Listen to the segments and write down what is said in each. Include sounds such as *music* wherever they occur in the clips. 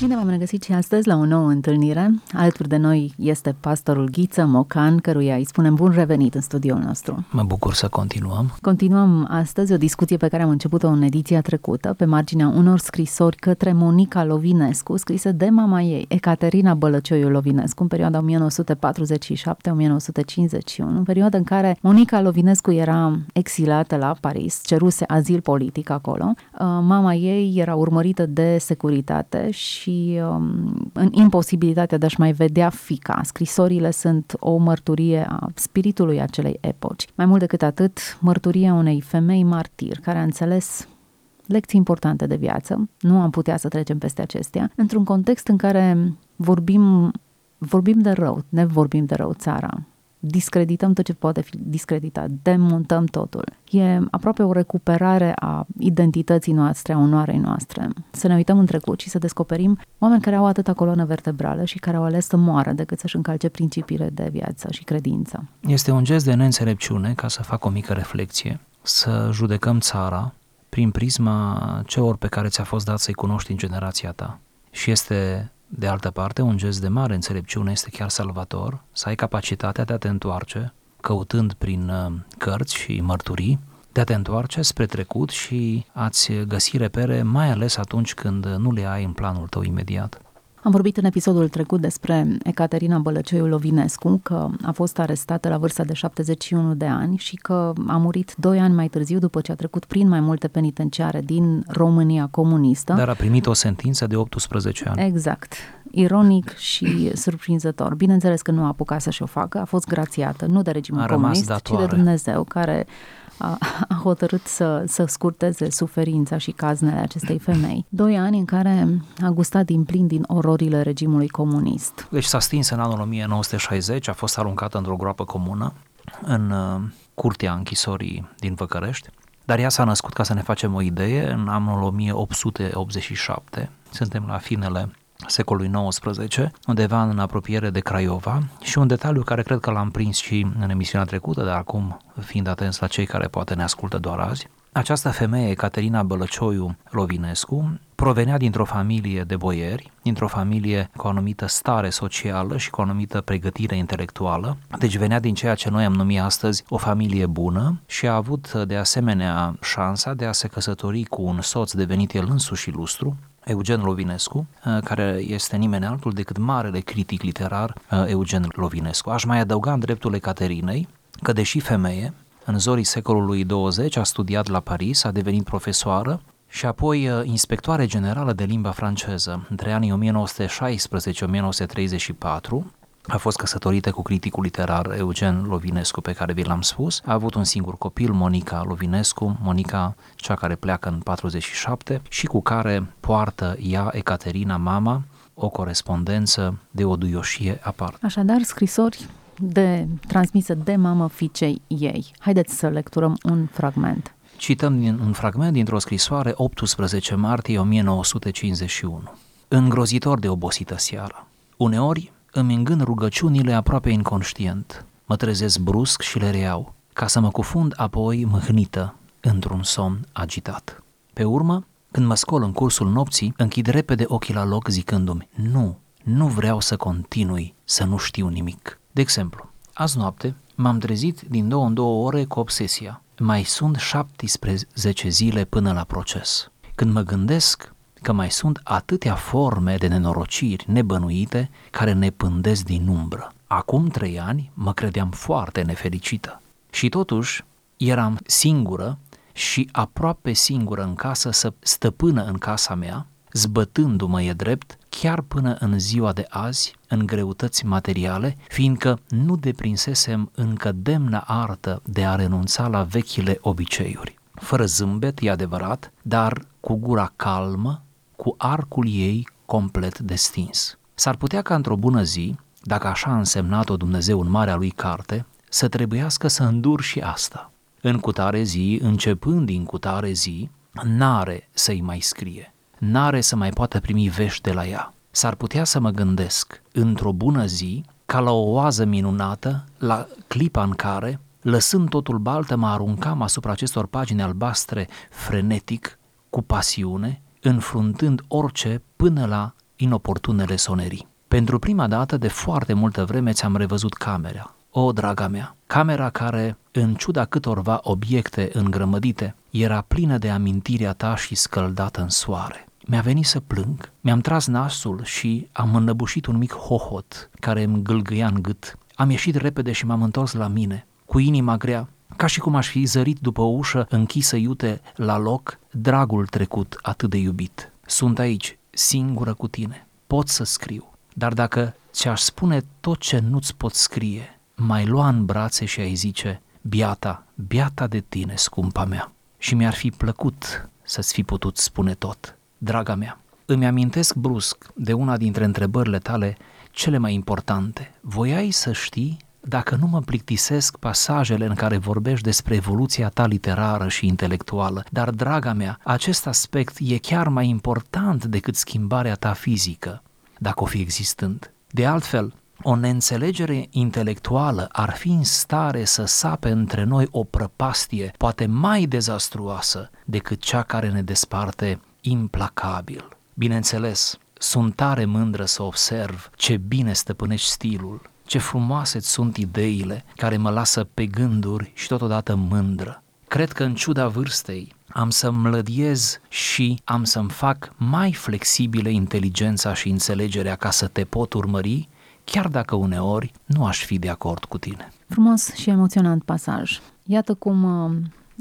Bine v-am regăsit și astăzi la o nouă întâlnire. Alături de noi este pastorul Ghiță Mocan, căruia îi spunem bun revenit în studioul nostru. Mă bucur să continuăm. Continuăm astăzi o discuție pe care am început-o în ediția trecută, pe marginea unor scrisori către Monica Lovinescu, scrise de mama ei, Ecaterina Bălăcioiu Lovinescu, în perioada 1947-1951, în perioada în care Monica Lovinescu era exilată la Paris, ceruse azil politic acolo. Uh, mama ei era urmărită de securitate și și um, în imposibilitatea de a-și mai vedea fica. Scrisorile sunt o mărturie a spiritului acelei epoci. Mai mult decât atât, mărturia unei femei martir care a înțeles lecții importante de viață, nu am putea să trecem peste acestea, într-un context în care vorbim, vorbim de rău, ne vorbim de rău țara, discredităm tot ce poate fi discreditat, demontăm totul. E aproape o recuperare a identității noastre, a onoarei noastre. Să ne uităm în trecut și să descoperim oameni care au atâta coloană vertebrală și care au ales să moară decât să-și încalce principiile de viață și credință. Este un gest de neînțelepciune, ca să fac o mică reflexie, să judecăm țara prin prisma celor pe care ți-a fost dat să-i cunoști în generația ta. Și este de altă parte, un gest de mare înțelepciune este chiar salvator, să ai capacitatea de a te întoarce, căutând prin uh, cărți și mărturii, de a te întoarce spre trecut și a-ți găsi repere, mai ales atunci când nu le ai în planul tău imediat. Am vorbit în episodul trecut despre Ecaterina Bălăcioiu Lovinescu, că a fost arestată la vârsta de 71 de ani și că a murit 2 ani mai târziu după ce a trecut prin mai multe penitenciare din România comunistă. Dar a primit o sentință de 18 ani. Exact. Ironic și surprinzător. Bineînțeles că nu a apucat să-și o facă, a fost grațiată, nu de regimul a comunist, datoare. ci de Dumnezeu, care a, a hotărât să, să scurteze suferința și caznele acestei femei. Doi ani în care a gustat din plin din ororile regimului comunist. Deci s-a stins în anul 1960, a fost aruncată într-o groapă comună în uh, curtea închisorii din Văcărești, dar ea s-a născut, ca să ne facem o idee, în anul 1887. Suntem la finele secolului XIX, undeva în apropiere de Craiova și un detaliu care cred că l-am prins și în emisiunea trecută, dar acum fiind atenți la cei care poate ne ascultă doar azi, această femeie, Caterina Bălăcioiu Lovinescu, provenea dintr-o familie de boieri, dintr-o familie cu o anumită stare socială și cu o anumită pregătire intelectuală, deci venea din ceea ce noi am numit astăzi o familie bună și a avut de asemenea șansa de a se căsători cu un soț devenit el însuși ilustru, Eugen Lovinescu, uh, care este nimeni altul decât marele critic literar uh, Eugen Lovinescu. Aș mai adăuga în dreptul Ecaterinei că, deși femeie, în zorii secolului 20 a studiat la Paris, a devenit profesoară și apoi uh, inspectoare generală de limba franceză între anii 1916-1934, a fost căsătorită cu criticul literar Eugen Lovinescu, pe care vi l-am spus. A avut un singur copil, Monica Lovinescu, Monica, cea care pleacă în 47 și cu care poartă ea, Ecaterina, mama, o corespondență de o duioșie aparte. Așadar, scrisori de transmisă de mamă fiicei ei. Haideți să lecturăm un fragment. Cităm din, un fragment dintr-o scrisoare 18 martie 1951. Îngrozitor de obosită seară. Uneori îmi îngân rugăciunile aproape inconștient. Mă trezesc brusc și le reiau, ca să mă cufund apoi mâhnită într-un somn agitat. Pe urmă, când mă scol în cursul nopții, închid repede ochii la loc zicându-mi, nu, nu vreau să continui să nu știu nimic. De exemplu, azi noapte m-am trezit din două în două ore cu obsesia. Mai sunt 17 zile până la proces. Când mă gândesc că mai sunt atâtea forme de nenorociri nebănuite care ne pândesc din umbră. Acum trei ani mă credeam foarte nefericită. Și totuși eram singură și aproape singură în casă să stăpână în casa mea, zbătându-mă e drept, chiar până în ziua de azi, în greutăți materiale, fiindcă nu deprinsesem încă demna artă de a renunța la vechile obiceiuri. Fără zâmbet, e adevărat, dar cu gura calmă, cu arcul ei complet destins. S-ar putea ca într-o bună zi, dacă așa a însemnat-o Dumnezeu în marea lui carte, să trebuiască să îndur și asta. În cutare zi, începând din cutare zi, n-are să-i mai scrie, n-are să mai poată primi vești de la ea. S-ar putea să mă gândesc, într-o bună zi, ca la o oază minunată, la clipa în care, lăsând totul baltă, mă aruncam asupra acestor pagini albastre frenetic, cu pasiune, înfruntând orice până la inoportunele sonerii. Pentru prima dată de foarte multă vreme ți-am revăzut camera. O, draga mea, camera care, în ciuda câtorva obiecte îngrămădite, era plină de amintirea ta și scăldată în soare. Mi-a venit să plâng, mi-am tras nasul și am înnăbușit un mic hohot care îmi gâlgâia în gât. Am ieșit repede și m-am întors la mine, cu inima grea, ca și cum aș fi zărit după o ușă închisă iute la loc dragul trecut atât de iubit. Sunt aici, singură cu tine, pot să scriu, dar dacă ți-aș spune tot ce nu-ți pot scrie, mai lua în brațe și ai zice, biata, biata de tine, scumpa mea. Și mi-ar fi plăcut să-ți fi putut spune tot, draga mea. Îmi amintesc brusc de una dintre întrebările tale cele mai importante. Voiai să știi dacă nu mă plictisesc pasajele în care vorbești despre evoluția ta literară și intelectuală, dar, draga mea, acest aspect e chiar mai important decât schimbarea ta fizică, dacă o fi existând. De altfel, o neînțelegere intelectuală ar fi în stare să sape între noi o prăpastie poate mai dezastruoasă decât cea care ne desparte implacabil. Bineînțeles, sunt tare mândră să observ ce bine stăpânești stilul, ce frumoase sunt ideile care mă lasă pe gânduri și totodată mândră. Cred că în ciuda vârstei am să mlădiez și am să-mi fac mai flexibile inteligența și înțelegerea ca să te pot urmări, chiar dacă uneori nu aș fi de acord cu tine. Frumos și emoționant pasaj. Iată cum uh,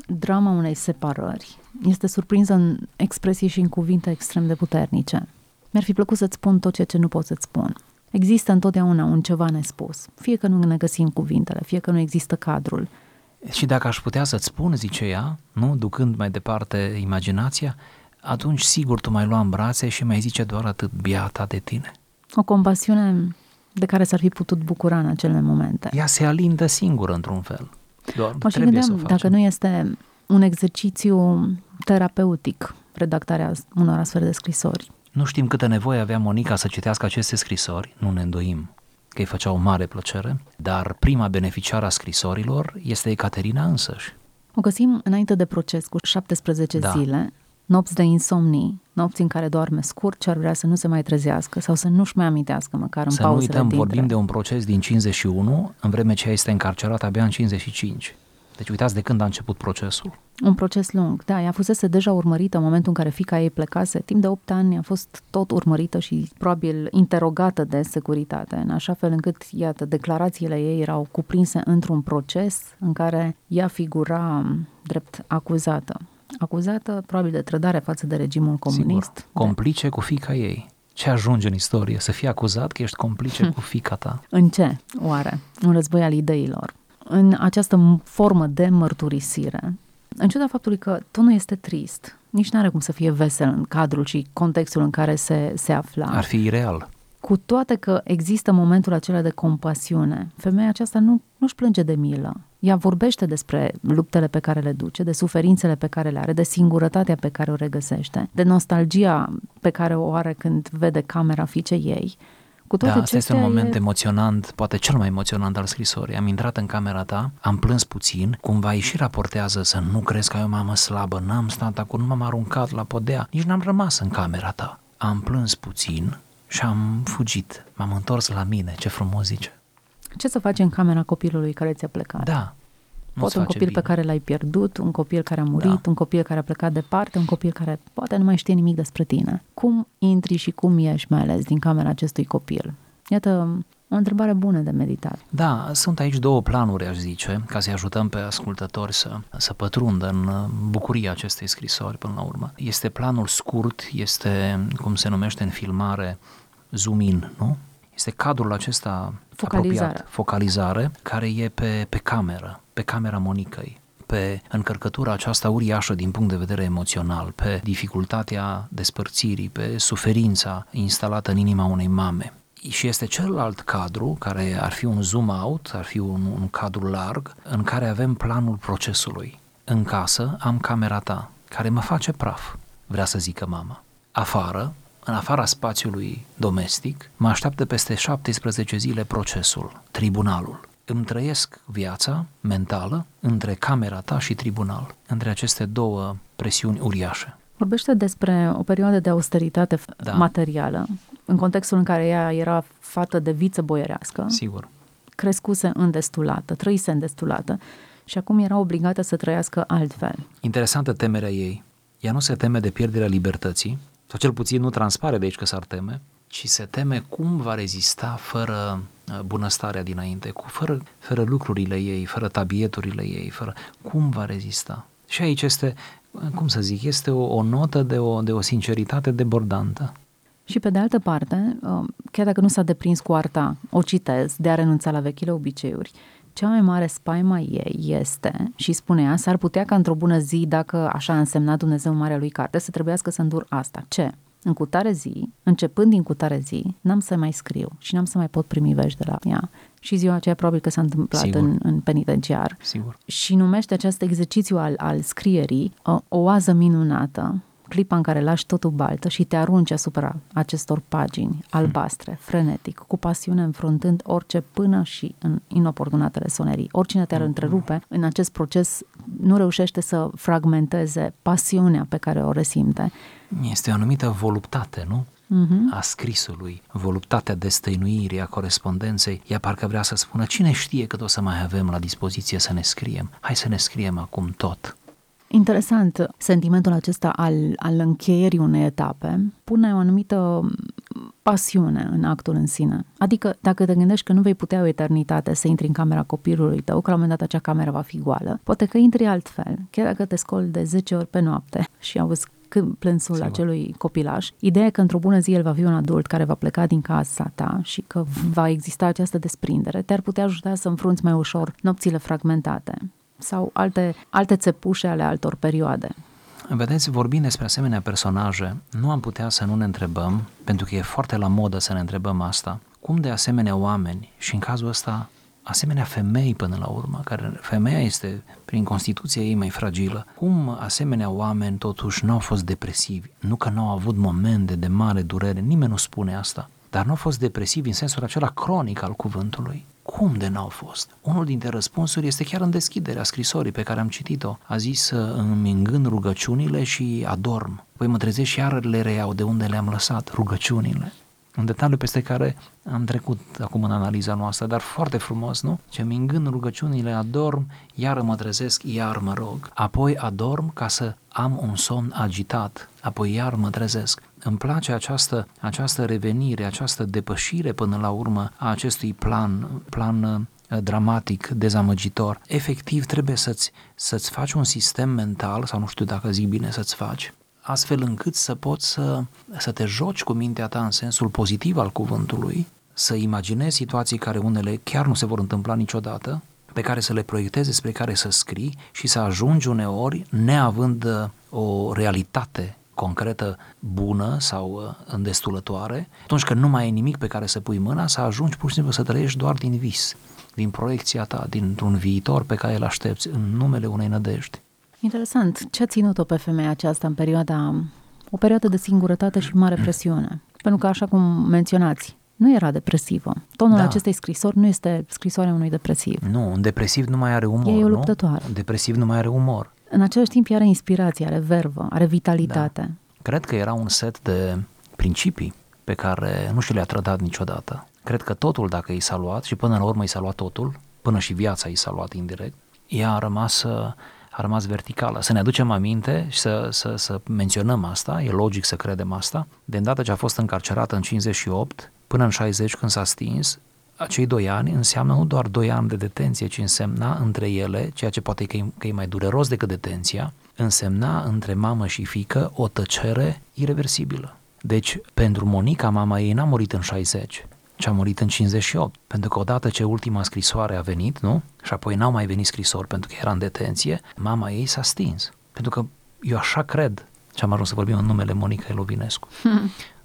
drama unei separări este surprinsă în expresii și în cuvinte extrem de puternice. Mi-ar fi plăcut să-ți spun tot ceea ce nu pot să-ți spun. Există întotdeauna un ceva nespus. Fie că nu ne găsim cuvintele, fie că nu există cadrul. Și dacă aș putea să-ți spun, zice ea, nu, ducând mai departe imaginația, atunci sigur tu mai lua în brațe și mai zice doar atât biata de tine. O compasiune de care s-ar fi putut bucura în acele momente. Ea se alindă singură într-un fel. Doar mă și gândeam dacă nu este un exercițiu terapeutic redactarea unor astfel de scrisori. Nu știm câtă nevoie avea Monica să citească aceste scrisori, nu ne îndoim că îi făcea o mare plăcere, dar prima beneficiară a scrisorilor este Ecaterina însăși. O găsim înainte de proces cu 17 da. zile, nopți de insomnii, nopți în care doarme scurt și ar vrea să nu se mai trezească sau să nu-și mai amintească măcar în să pauzele Să nu uităm, dintre. vorbim de un proces din 51, în vreme ce ea este încarcerată abia în 55. Deci uitați de când a început procesul. Un proces lung, da, ea fusese deja urmărită în momentul în care fica ei plecase. Timp de 8 ani a fost tot urmărită și probabil interogată de securitate, în așa fel încât, iată, declarațiile ei erau cuprinse într-un proces în care ea figura drept acuzată. Acuzată probabil de trădare față de regimul comunist. Sigur, complice de... cu fica ei. Ce ajunge în istorie? Să fii acuzat că ești complice hm. cu fica ta. În ce, oare? Un război al ideilor în această formă de mărturisire, în ciuda faptului că tonul este trist, nici nu are cum să fie vesel în cadrul și contextul în care se, se afla. Ar fi ireal. Cu toate că există momentul acela de compasiune, femeia aceasta nu, nu-și plânge de milă. Ea vorbește despre luptele pe care le duce, de suferințele pe care le are, de singurătatea pe care o regăsește, de nostalgia pe care o are când vede camera fiicei ei cu toate da, asta este un moment e... emoționant, poate cel mai emoționant al scrisorii. Am intrat în camera ta, am plâns puțin, cumva și raportează să nu crezi că ai o mamă slabă, n-am stat acolo, nu m-am aruncat la podea, nici n-am rămas în camera ta. Am plâns puțin și am fugit, m-am întors la mine, ce frumos zice. Ce să faci în camera copilului care ți-a plecat? Da, Poate un copil bine. pe care l-ai pierdut, un copil care a murit, da. un copil care a plecat departe, un copil care poate nu mai știe nimic despre tine. Cum intri și cum ieși mai ales din camera acestui copil? Iată, o întrebare bună de meditat. Da, sunt aici două planuri, aș zice, ca să-i ajutăm pe ascultători să, să pătrundă în bucuria acestei scrisori până la urmă. Este planul scurt, este, cum se numește în filmare, zoom in, nu? Este cadrul acesta focalizare. apropiat, focalizare, care e pe, pe cameră, pe camera Monicăi pe încărcătura aceasta uriașă din punct de vedere emoțional, pe dificultatea despărțirii, pe suferința instalată în inima unei mame. Și este celălalt cadru, care ar fi un zoom out, ar fi un, un cadru larg, în care avem planul procesului. În casă am camera ta, care mă face praf, vrea să zică mama. Afară în afara spațiului domestic, mă așteaptă peste 17 zile procesul, tribunalul. Îmi trăiesc viața mentală între camera ta și tribunal, între aceste două presiuni uriașe. Vorbește despre o perioadă de austeritate da. materială în contextul în care ea era fată de viță boierească, Sigur. crescuse îndestulată, trăise îndestulată și acum era obligată să trăiască altfel. Interesantă temerea ei. Ea nu se teme de pierderea libertății, sau cel puțin nu transpare de aici că s-ar teme, ci se teme cum va rezista fără uh, bunăstarea dinainte, cu, fără, fără lucrurile ei, fără tabieturile ei, fără cum va rezista. Și aici este, uh, cum să zic, este o, o notă de o, de o sinceritate debordantă. Și pe de altă parte, uh, chiar dacă nu s-a deprins cu arta, o citez, de a renunța la vechile obiceiuri, cea mai mare spaima ei este, și spunea, s-ar putea ca într-o bună zi, dacă așa a însemnat Dumnezeu Marea lui Carte, să trebuiască să îndur asta. Ce? În cutare zi, începând din cutare zi, n-am să mai scriu și n-am să mai pot primi vești de la ea. Și ziua aceea probabil că s-a întâmplat în, în penitenciar. Sigur. Și numește acest exercițiu al, al scrierii o, o oază minunată clipa în care lași totul baltă și te arunci asupra acestor pagini albastre, frenetic, cu pasiune înfruntând orice până și în inoportunatele sonerii. Oricine te-ar întrerupe în acest proces nu reușește să fragmenteze pasiunea pe care o resimte. Este o anumită voluptate, nu? uh-huh. a scrisului, voluptatea destăinuirii, a corespondenței, ea parcă vrea să spună, cine știe cât o să mai avem la dispoziție să ne scriem, hai să ne scriem acum tot. Interesant, sentimentul acesta al, al încheierii unei etape pune o anumită pasiune în actul în sine. Adică, dacă te gândești că nu vei putea o eternitate să intri în camera copilului tău, că la un moment dat acea cameră va fi goală, poate că intri altfel, chiar dacă te scoli de 10 ori pe noapte și auzi când plânsul Sigur. acelui copilaș. Ideea e că într-o bună zi el va fi un adult care va pleca din casa ta și că va exista această desprindere. Te-ar putea ajuta să înfrunți mai ușor nopțile fragmentate sau alte, alte țepușe ale altor perioade. Vedeți, vorbind despre asemenea personaje, nu am putea să nu ne întrebăm, pentru că e foarte la modă să ne întrebăm asta, cum de asemenea oameni, și în cazul ăsta asemenea femei până la urmă, care femeia este prin constituția ei mai fragilă, cum asemenea oameni totuși nu au fost depresivi, nu că nu au avut momente de mare durere, nimeni nu spune asta, dar nu au fost depresivi în sensul acela cronic al cuvântului. Cum de n-au fost? Unul dintre răspunsuri este chiar în deschiderea scrisorii pe care am citit-o. A zis, îmi îngând rugăciunile și adorm. Păi mă trezesc și iar le reiau de unde le-am lăsat, rugăciunile. Un detaliu peste care am trecut acum în analiza noastră, dar foarte frumos, nu? Ce mi îngând rugăciunile, adorm, iar mă trezesc, iar mă rog. Apoi adorm ca să am un somn agitat, apoi iar mă trezesc. Îmi place această, această revenire, această depășire până la urmă a acestui plan, plan uh, dramatic, dezamăgitor. Efectiv trebuie să-ți, să-ți faci un sistem mental, sau nu știu dacă zic bine să-ți faci, astfel încât să poți să, să te joci cu mintea ta în sensul pozitiv al cuvântului, să imaginezi situații care unele chiar nu se vor întâmpla niciodată, pe care să le proiectezi, spre care să scrii și să ajungi uneori, neavând uh, o realitate concretă, bună sau uh, îndestulătoare, atunci când nu mai ai nimic pe care să pui mâna, să ajungi pur și simplu să trăiești doar din vis, din proiecția ta, dintr-un viitor pe care îl aștepți în numele unei nădejdi. Interesant. Ce a ținut-o pe femeia aceasta în perioada, o perioadă de singurătate și mare presiune? Pentru că, așa cum menționați, nu era depresivă. Tonul da. acestei scrisori nu este scrisoarea unui depresiv. Nu, un depresiv nu mai are umor, e o luptătoare. Nu? Un depresiv nu mai are umor. În același timp are inspirație, are vervă, are vitalitate. Da. Cred că era un set de principii pe care nu și le-a trădat niciodată. Cred că totul, dacă i s-a luat, și până la urmă i s-a luat totul, până și viața i s-a luat indirect, ea a rămas a rămas verticală. Să ne aducem aminte și să, să, să menționăm asta, e logic să credem asta, de îndată ce a fost încarcerată în 58 până în 60 când s-a stins, acei doi ani înseamnă nu doar doi ani de detenție, ci însemna între ele, ceea ce poate că e, că e mai dureros decât detenția, însemna între mamă și fică o tăcere irreversibilă. Deci, pentru Monica, mama ei n-a murit în 60, ci a murit în 58. Pentru că odată ce ultima scrisoare a venit, nu? Și apoi n-au mai venit scrisori pentru că era în detenție, mama ei s-a stins. Pentru că eu așa cred, ce am ajuns să vorbim în numele Monica Elovinescu.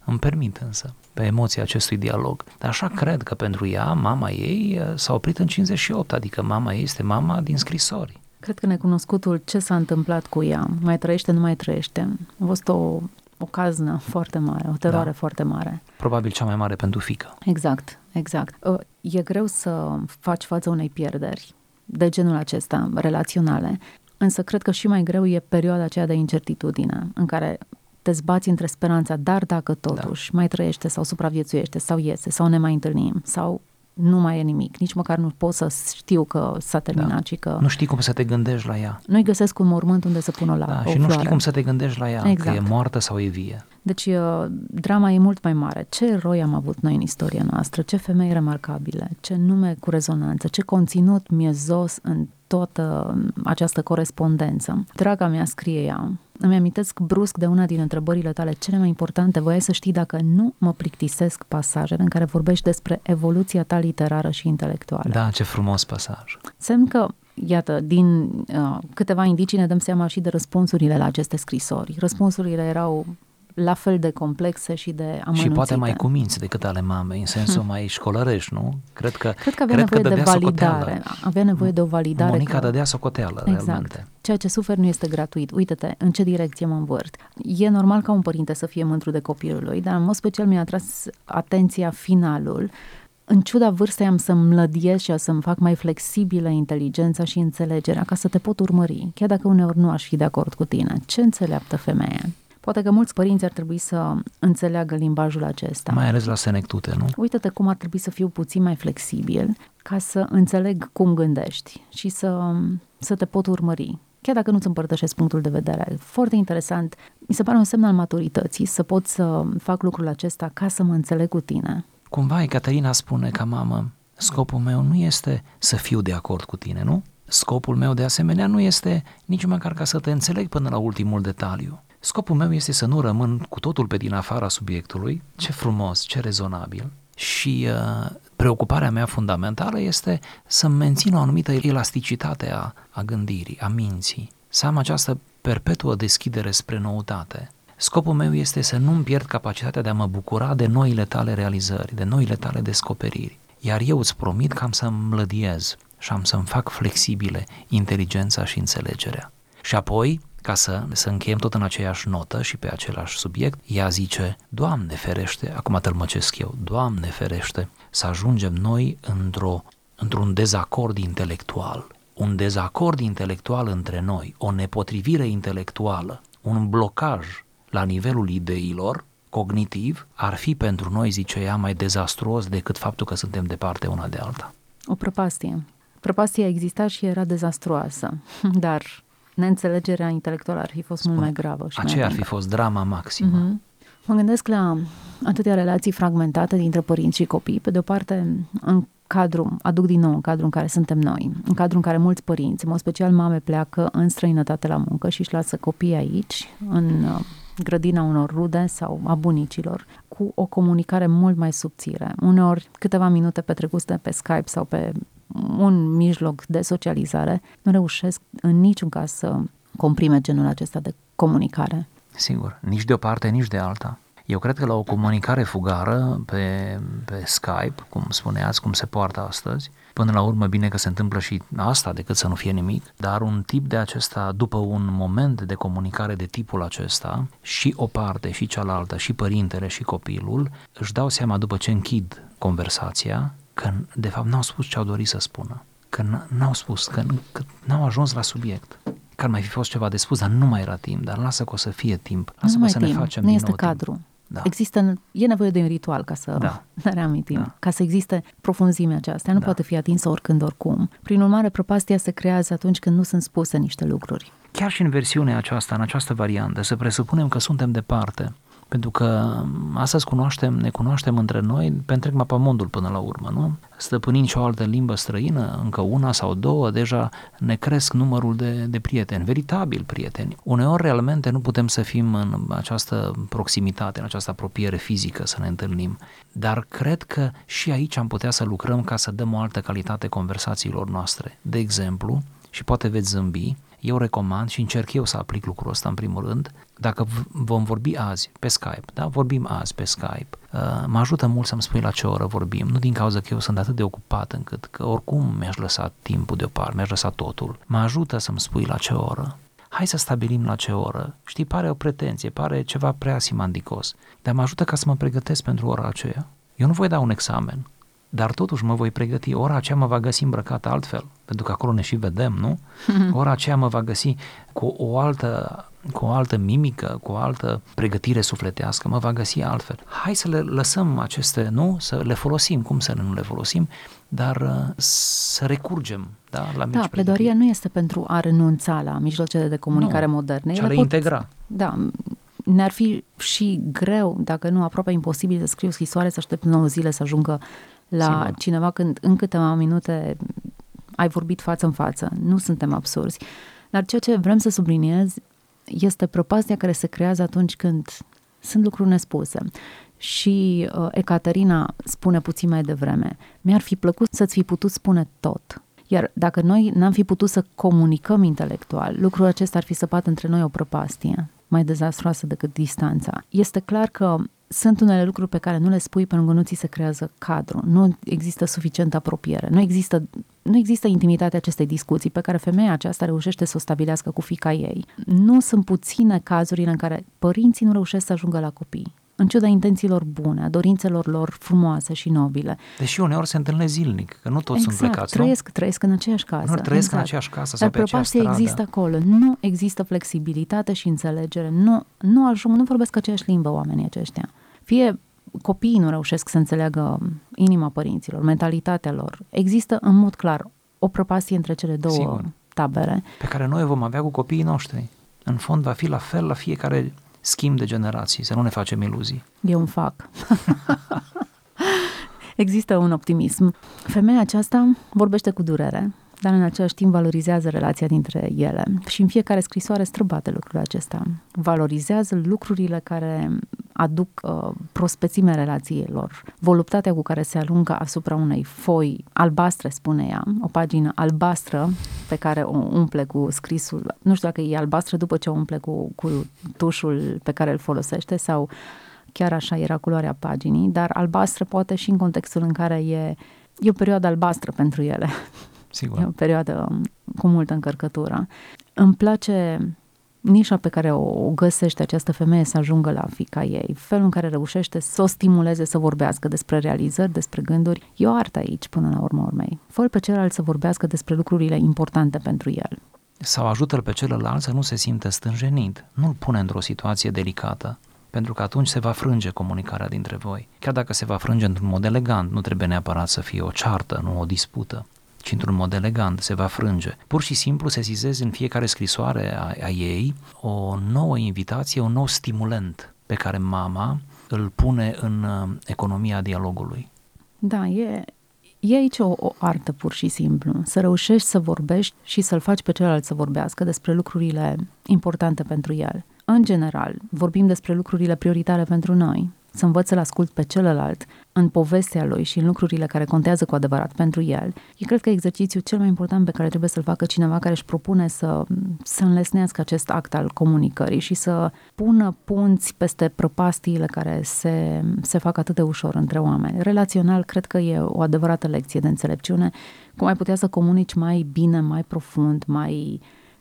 Îmi permit însă, pe emoția acestui dialog. Dar așa cred că pentru ea, mama ei uh, s-a oprit în 58, adică mama ei este mama din scrisori. Cred că necunoscutul ce s-a întâmplat cu ea, mai trăiește, nu mai trăiește, a fost o o caznă foarte mare, o teroare da. foarte mare. Probabil cea mai mare pentru fică. Exact, exact. Uh, e greu să faci față unei pierderi de genul acesta, relaționale, însă cred că și mai greu e perioada aceea de incertitudine, în care te zbați între speranța, dar dacă totuși da. mai trăiește sau supraviețuiește sau iese sau ne mai întâlnim sau nu mai e nimic, nici măcar nu pot să știu că s-a terminat da. și că... Nu știi cum să te gândești la ea. Nu-i găsesc un mormânt unde să pună la da, o Și floare. nu știi cum să te gândești la ea, exact. că e Exact. moartă sau e vie. Deci uh, drama e mult mai mare. Ce eroi am avut noi în istoria noastră, ce femei remarcabile, ce nume cu rezonanță, ce conținut miezos în toată această corespondență. Draga mea, scrie ea, îmi amintesc brusc de una din întrebările tale cele mai importante. Voiai să știi dacă nu mă plictisesc pasajele în care vorbești despre evoluția ta literară și intelectuală. Da, ce frumos pasaj. Semn că, iată, din uh, câteva indicii ne dăm seama și de răspunsurile la aceste scrisori. Răspunsurile erau la fel de complexe și de amănunțite. Și poate mai cuminți decât ale mamei, în sensul mai școlărești, nu? Cred că, Cred că avea cred nevoie că de dădea validare. socoteală. Avea nevoie de o validare. Monica că... dădea socoteală, Exact. realmente. Ceea ce suferi nu este gratuit. Uite-te, în ce direcție mă învârt. E normal ca un părinte să fie mândru de copilul lui, dar în mod special mi-a atras atenția finalul. În ciuda vârstei am să-mi mlădiez și să-mi fac mai flexibilă inteligența și înțelegerea ca să te pot urmări, chiar dacă uneori nu aș fi de acord cu tine. Ce înțeleaptă femeie? Poate că mulți părinți ar trebui să înțeleagă limbajul acesta. Mai ales la senectute, nu? Uită-te cum ar trebui să fiu puțin mai flexibil ca să înțeleg cum gândești și să, să te pot urmări. Chiar dacă nu-ți împărtășesc punctul de vedere. Foarte interesant. Mi se pare un semn al maturității să pot să fac lucrul acesta ca să mă înțeleg cu tine. Cumva Ecaterina spune ca mamă, scopul meu nu este să fiu de acord cu tine, nu? Scopul meu de asemenea nu este nici măcar ca să te înțeleg până la ultimul detaliu. Scopul meu este să nu rămân cu totul pe din afara subiectului, ce frumos, ce rezonabil, și uh, preocuparea mea fundamentală este să mențin o anumită elasticitate a, a gândirii, a minții, să am această perpetuă deschidere spre noutate. Scopul meu este să nu-mi pierd capacitatea de a mă bucura de noile tale realizări, de noile tale descoperiri. Iar eu îți promit că am să-mi mlădiez și am să-mi fac flexibile inteligența și înțelegerea. Și apoi, ca să, să încheiem tot în aceeași notă și pe același subiect, ea zice, Doamne ferește, acum tălmăcesc eu, Doamne ferește, să ajungem noi într-o, într-un dezacord intelectual, un dezacord intelectual între noi, o nepotrivire intelectuală, un blocaj la nivelul ideilor, cognitiv, ar fi pentru noi, zice ea, mai dezastruos decât faptul că suntem departe una de alta. O prăpastie. Prăpastia exista și era dezastruoasă, *laughs* dar neînțelegerea intelectuală ar fi fost Spune, mult mai gravă. Și aceea mai ar fi fost drama maximă. Mm-hmm. Mă gândesc la atâtea relații fragmentate dintre părinți și copii. Pe de o parte, în cadru, aduc din nou în cadrul în care suntem noi, în cadrul în care mulți părinți, în mod special mame, pleacă în străinătate la muncă și își lasă copiii aici, în grădina unor rude sau a bunicilor, cu o comunicare mult mai subțire. Uneori, câteva minute petrecute pe Skype sau pe un mijloc de socializare, nu reușesc în niciun caz să comprime genul acesta de comunicare. Sigur, nici de o parte, nici de alta. Eu cred că la o comunicare fugară pe, pe Skype, cum spuneați, cum se poartă astăzi, până la urmă bine că se întâmplă și asta decât să nu fie nimic, dar un tip de acesta, după un moment de comunicare de tipul acesta, și o parte și cealaltă, și părintele și copilul, își dau seama după ce închid conversația că de fapt n-au spus ce au dorit să spună, că n-au spus, că, că n-au ajuns la subiect că ar mai fi fost ceva de spus, dar nu mai era timp, dar lasă că o să fie timp, lasă nu că o să timp, ne facem nu din este nou cadru. Timp. Da. Există, e nevoie de un ritual ca să da. *laughs* ne reamintim, da. ca să existe profunzimea aceasta. Nu da. poate fi atinsă oricând, oricum. Prin urmare, prăpastia se creează atunci când nu sunt spuse niște lucruri. Chiar și în versiunea aceasta, în această variantă, să presupunem că suntem departe, pentru că astăzi cunoaștem, ne cunoaștem între noi pe întreg mapamondul până la urmă, nu? Stăpânind și o altă limbă străină, încă una sau două, deja ne cresc numărul de, de prieteni, veritabil prieteni. Uneori realmente nu putem să fim în această proximitate, în această apropiere fizică să ne întâlnim, dar cred că și aici am putea să lucrăm ca să dăm o altă calitate conversațiilor noastre. De exemplu, și poate veți zâmbi, eu recomand și încerc eu să aplic lucrul ăsta în primul rând, dacă vom vorbi azi pe Skype, da, vorbim azi pe Skype, uh, mă ajută mult să-mi spui la ce oră vorbim, nu din cauza că eu sunt atât de ocupat încât că oricum mi-aș lăsa timpul deoparte, mi-aș lăsa totul, mă ajută să-mi spui la ce oră, hai să stabilim la ce oră. Știi, pare o pretenție, pare ceva prea simandicos, dar mă ajută ca să mă pregătesc pentru ora aceea. Eu nu voi da un examen, dar totuși mă voi pregăti. Ora aceea mă va găsi îmbrăcată altfel, pentru că acolo ne și vedem, nu? *laughs* Ora aceea mă va găsi cu o altă cu o altă mimică, cu o altă pregătire sufletească, mă va găsi altfel. Hai să le lăsăm aceste, nu? Să le folosim, cum să nu le folosim, dar uh, să recurgem da, la Da, pledoaria nu este pentru a renunța la mijloacele de comunicare nu, moderne. Ci a le pot, integra. Da, ne-ar fi și greu, dacă nu aproape imposibil, să scriu scrisoare, să aștept 9 zile să ajungă la Sigur. cineva când în câteva minute ai vorbit față în față. Nu suntem absurzi. Dar ceea ce vrem să subliniez este prăpastia care se creează atunci când sunt lucruri nespuse. Și uh, Ecaterina spune puțin mai devreme, mi-ar fi plăcut să-ți fi putut spune tot. Iar dacă noi n-am fi putut să comunicăm intelectual, lucrul acesta ar fi săpat între noi o prăpastie mai dezastroasă decât distanța. Este clar că sunt unele lucruri pe care nu le spui pentru că nu ți se creează cadru, nu există suficientă apropiere, nu există, nu există intimitatea acestei discuții pe care femeia aceasta reușește să o stabilească cu fica ei. Nu sunt puține cazurile în care părinții nu reușesc să ajungă la copii în ciuda intențiilor bune, a dorințelor lor frumoase și nobile. Deși uneori se întâlnesc zilnic, că nu toți exact, sunt plecați, trăiesc, nu? trăiesc în aceeași casă. Nu, trăiesc exact. în aceeași casă sau Dar pe aceeași stradă. există acolo. Nu există flexibilitate și înțelegere. Nu, nu ajung, nu vorbesc aceeași limbă oamenii aceștia. Fie copiii nu reușesc să înțeleagă inima părinților, mentalitatea lor. Există în mod clar o prăpastie între cele două Sigur. tabere. Pe care noi vom avea cu copiii noștri. În fond va fi la fel la fiecare schimb de generații, să nu ne facem iluzii. Eu îmi fac. *laughs* Există un optimism. Femeia aceasta vorbește cu durere, dar în același timp valorizează relația dintre ele și în fiecare scrisoare străbate lucrul acesta. Valorizează lucrurile care aduc uh, prospețime relațiilor, voluptatea cu care se aluncă asupra unei foi albastre, spune ea, o pagină albastră pe care o umple cu scrisul, nu știu dacă e albastră după ce o umple cu, cu tușul pe care îl folosește sau chiar așa era culoarea paginii, dar albastră poate și în contextul în care e, e o perioadă albastră pentru ele. Sigur. E o perioadă cu multă încărcătură. Îmi place nișa pe care o, găsește această femeie să ajungă la fica ei, felul în care reușește să o stimuleze să vorbească despre realizări, despre gânduri, e o artă aici până la urmă urmei. Fă pe celălalt să vorbească despre lucrurile importante pentru el. Sau ajută-l pe celălalt să nu se simtă stânjenit, nu-l pune într-o situație delicată, pentru că atunci se va frânge comunicarea dintre voi. Chiar dacă se va frânge într-un mod elegant, nu trebuie neapărat să fie o ceartă, nu o dispută ci într-un mod elegant, se va frânge. Pur și simplu se zizezi în fiecare scrisoare a, a ei o nouă invitație, un nou stimulent pe care mama îl pune în uh, economia dialogului. Da, e, e aici o, o artă pur și simplu. Să reușești să vorbești și să-l faci pe celălalt să vorbească despre lucrurile importante pentru el. În general, vorbim despre lucrurile prioritare pentru noi, să învăț să-l ascult pe celălalt în povestea lui și în lucrurile care contează cu adevărat pentru el, e cred că exercițiul cel mai important pe care trebuie să-l facă cineva care își propune să, să înlesnească acest act al comunicării și să pună punți peste prăpastiile care se, se fac atât de ușor între oameni. Relațional, cred că e o adevărată lecție de înțelepciune, cum ai putea să comunici mai bine, mai profund, mai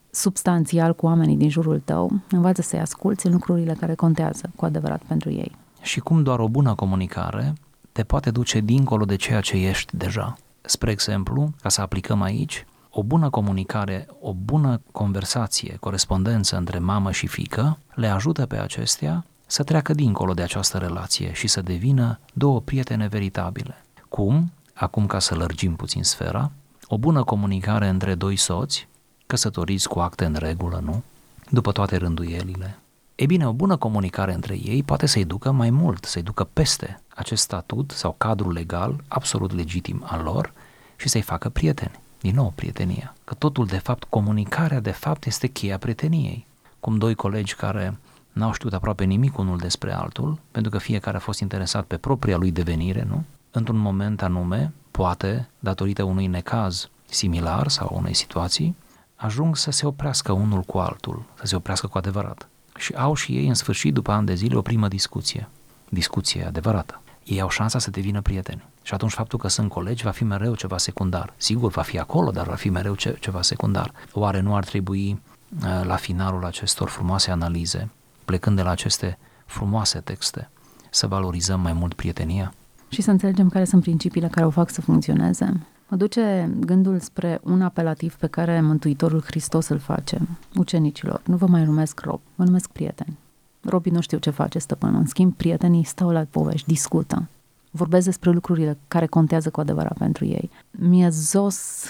substanțial cu oamenii din jurul tău, învață să-i asculți în lucrurile care contează cu adevărat pentru ei și cum doar o bună comunicare te poate duce dincolo de ceea ce ești deja. Spre exemplu, ca să aplicăm aici, o bună comunicare, o bună conversație, corespondență între mamă și fică le ajută pe acestea să treacă dincolo de această relație și să devină două prietene veritabile. Cum? Acum ca să lărgim puțin sfera, o bună comunicare între doi soți, căsătoriți cu acte în regulă, nu? După toate rânduielile, ei bine, o bună comunicare între ei poate să-i ducă mai mult, să-i ducă peste acest statut sau cadru legal absolut legitim al lor și să-i facă prieteni. Din nou, prietenia. Că totul, de fapt, comunicarea, de fapt, este cheia prieteniei. Cum doi colegi care n-au știut aproape nimic unul despre altul, pentru că fiecare a fost interesat pe propria lui devenire, nu? Într-un moment anume, poate, datorită unui necaz similar sau unei situații, ajung să se oprească unul cu altul, să se oprească cu adevărat și au și ei în sfârșit, după ani de zile, o primă discuție. Discuție adevărată. Ei au șansa să devină prieteni. Și atunci faptul că sunt colegi va fi mereu ceva secundar. Sigur, va fi acolo, dar va fi mereu ce, ceva secundar. Oare nu ar trebui uh, la finalul acestor frumoase analize, plecând de la aceste frumoase texte, să valorizăm mai mult prietenia? Și să înțelegem care sunt principiile care o fac să funcționeze. Mă duce gândul spre un apelativ pe care Mântuitorul Hristos îl face ucenicilor. Nu vă mai numesc rob, vă numesc prieteni. Robii nu știu ce face stăpânul, în schimb prietenii stau la povești, discută, vorbesc despre lucrurile care contează cu adevărat pentru ei. Mi-e zos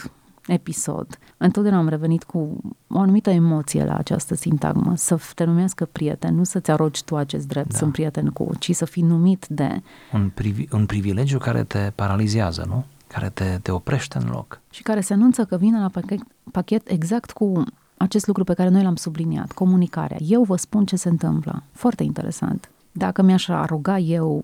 episod. Întotdeauna am revenit cu o anumită emoție la această sintagmă, să te numească prieten, nu să-ți arogi tu acest drept, da. sunt prieten cu, ci să fii numit de... Un, privi- un privilegiu care te paralizează, nu? Care te, te oprește în loc. Și care se anunță că vine la pachet, pachet exact cu acest lucru pe care noi l-am subliniat, comunicarea. Eu vă spun ce se întâmplă. Foarte interesant. Dacă mi-aș aroga eu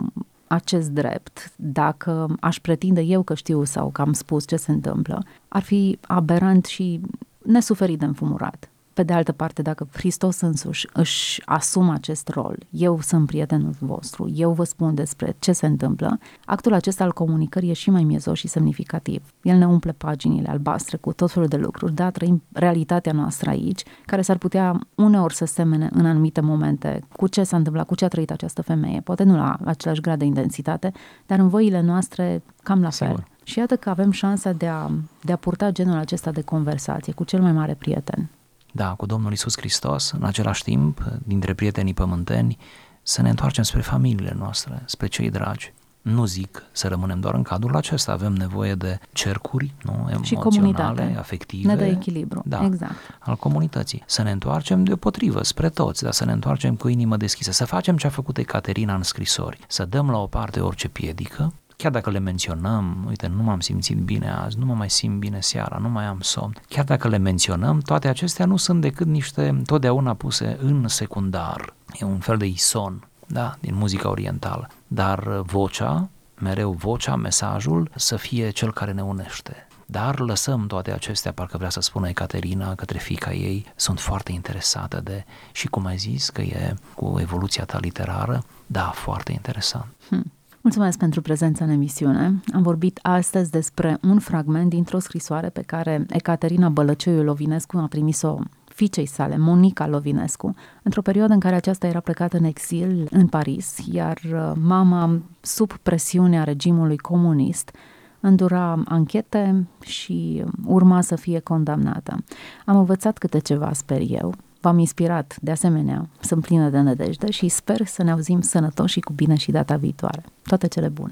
acest drept, dacă aș pretinde eu că știu sau că am spus ce se întâmplă, ar fi aberant și nesuferit de înfumurat. Pe de altă parte, dacă Hristos însuși își asumă acest rol, eu sunt prietenul vostru, eu vă spun despre ce se întâmplă, actul acesta al comunicării e și mai miezos și semnificativ. El ne umple paginile albastre cu tot felul de lucruri, da, trăim realitatea noastră aici, care s-ar putea uneori să semene în anumite momente cu ce s-a întâmplat, cu ce a trăit această femeie, poate nu la același grad de intensitate, dar în voile noastre cam la fel. Sigur. Și iată că avem șansa de a, de a purta genul acesta de conversație cu cel mai mare prieten da, cu Domnul Isus Hristos, în același timp, dintre prietenii pământeni, să ne întoarcem spre familiile noastre, spre cei dragi. Nu zic să rămânem doar în cadrul acesta, avem nevoie de cercuri nu, emoționale, afective. Ne dă echilibru, da, exact. al comunității. Să ne întoarcem deopotrivă spre toți, dar să ne întoarcem cu inimă deschisă, să facem ce a făcut Ecaterina în scrisori, să dăm la o parte orice piedică, chiar dacă le menționăm, uite, nu m-am simțit bine azi, nu mă mai simt bine seara, nu mai am somn, chiar dacă le menționăm, toate acestea nu sunt decât niște totdeauna puse în secundar. E un fel de ison, da, din muzica orientală. Dar vocea, mereu vocea, mesajul, să fie cel care ne unește. Dar lăsăm toate acestea, parcă vrea să spună Ecaterina către fica ei, sunt foarte interesată de, și cum ai zis, că e cu evoluția ta literară, da, foarte interesant. Hmm. Mulțumesc pentru prezența în emisiune. Am vorbit astăzi despre un fragment dintr-o scrisoare pe care Ecaterina Bălăcioiu Lovinescu a trimis-o fiicei sale, Monica Lovinescu, într-o perioadă în care aceasta era plecată în exil în Paris, iar uh, mama, sub presiunea regimului comunist, îndura anchete și urma să fie condamnată. Am învățat câte ceva, sper eu, V-am inspirat, de asemenea, sunt plină de nădejde și sper să ne auzim sănătoși și cu bine și data viitoare. Toate cele bune!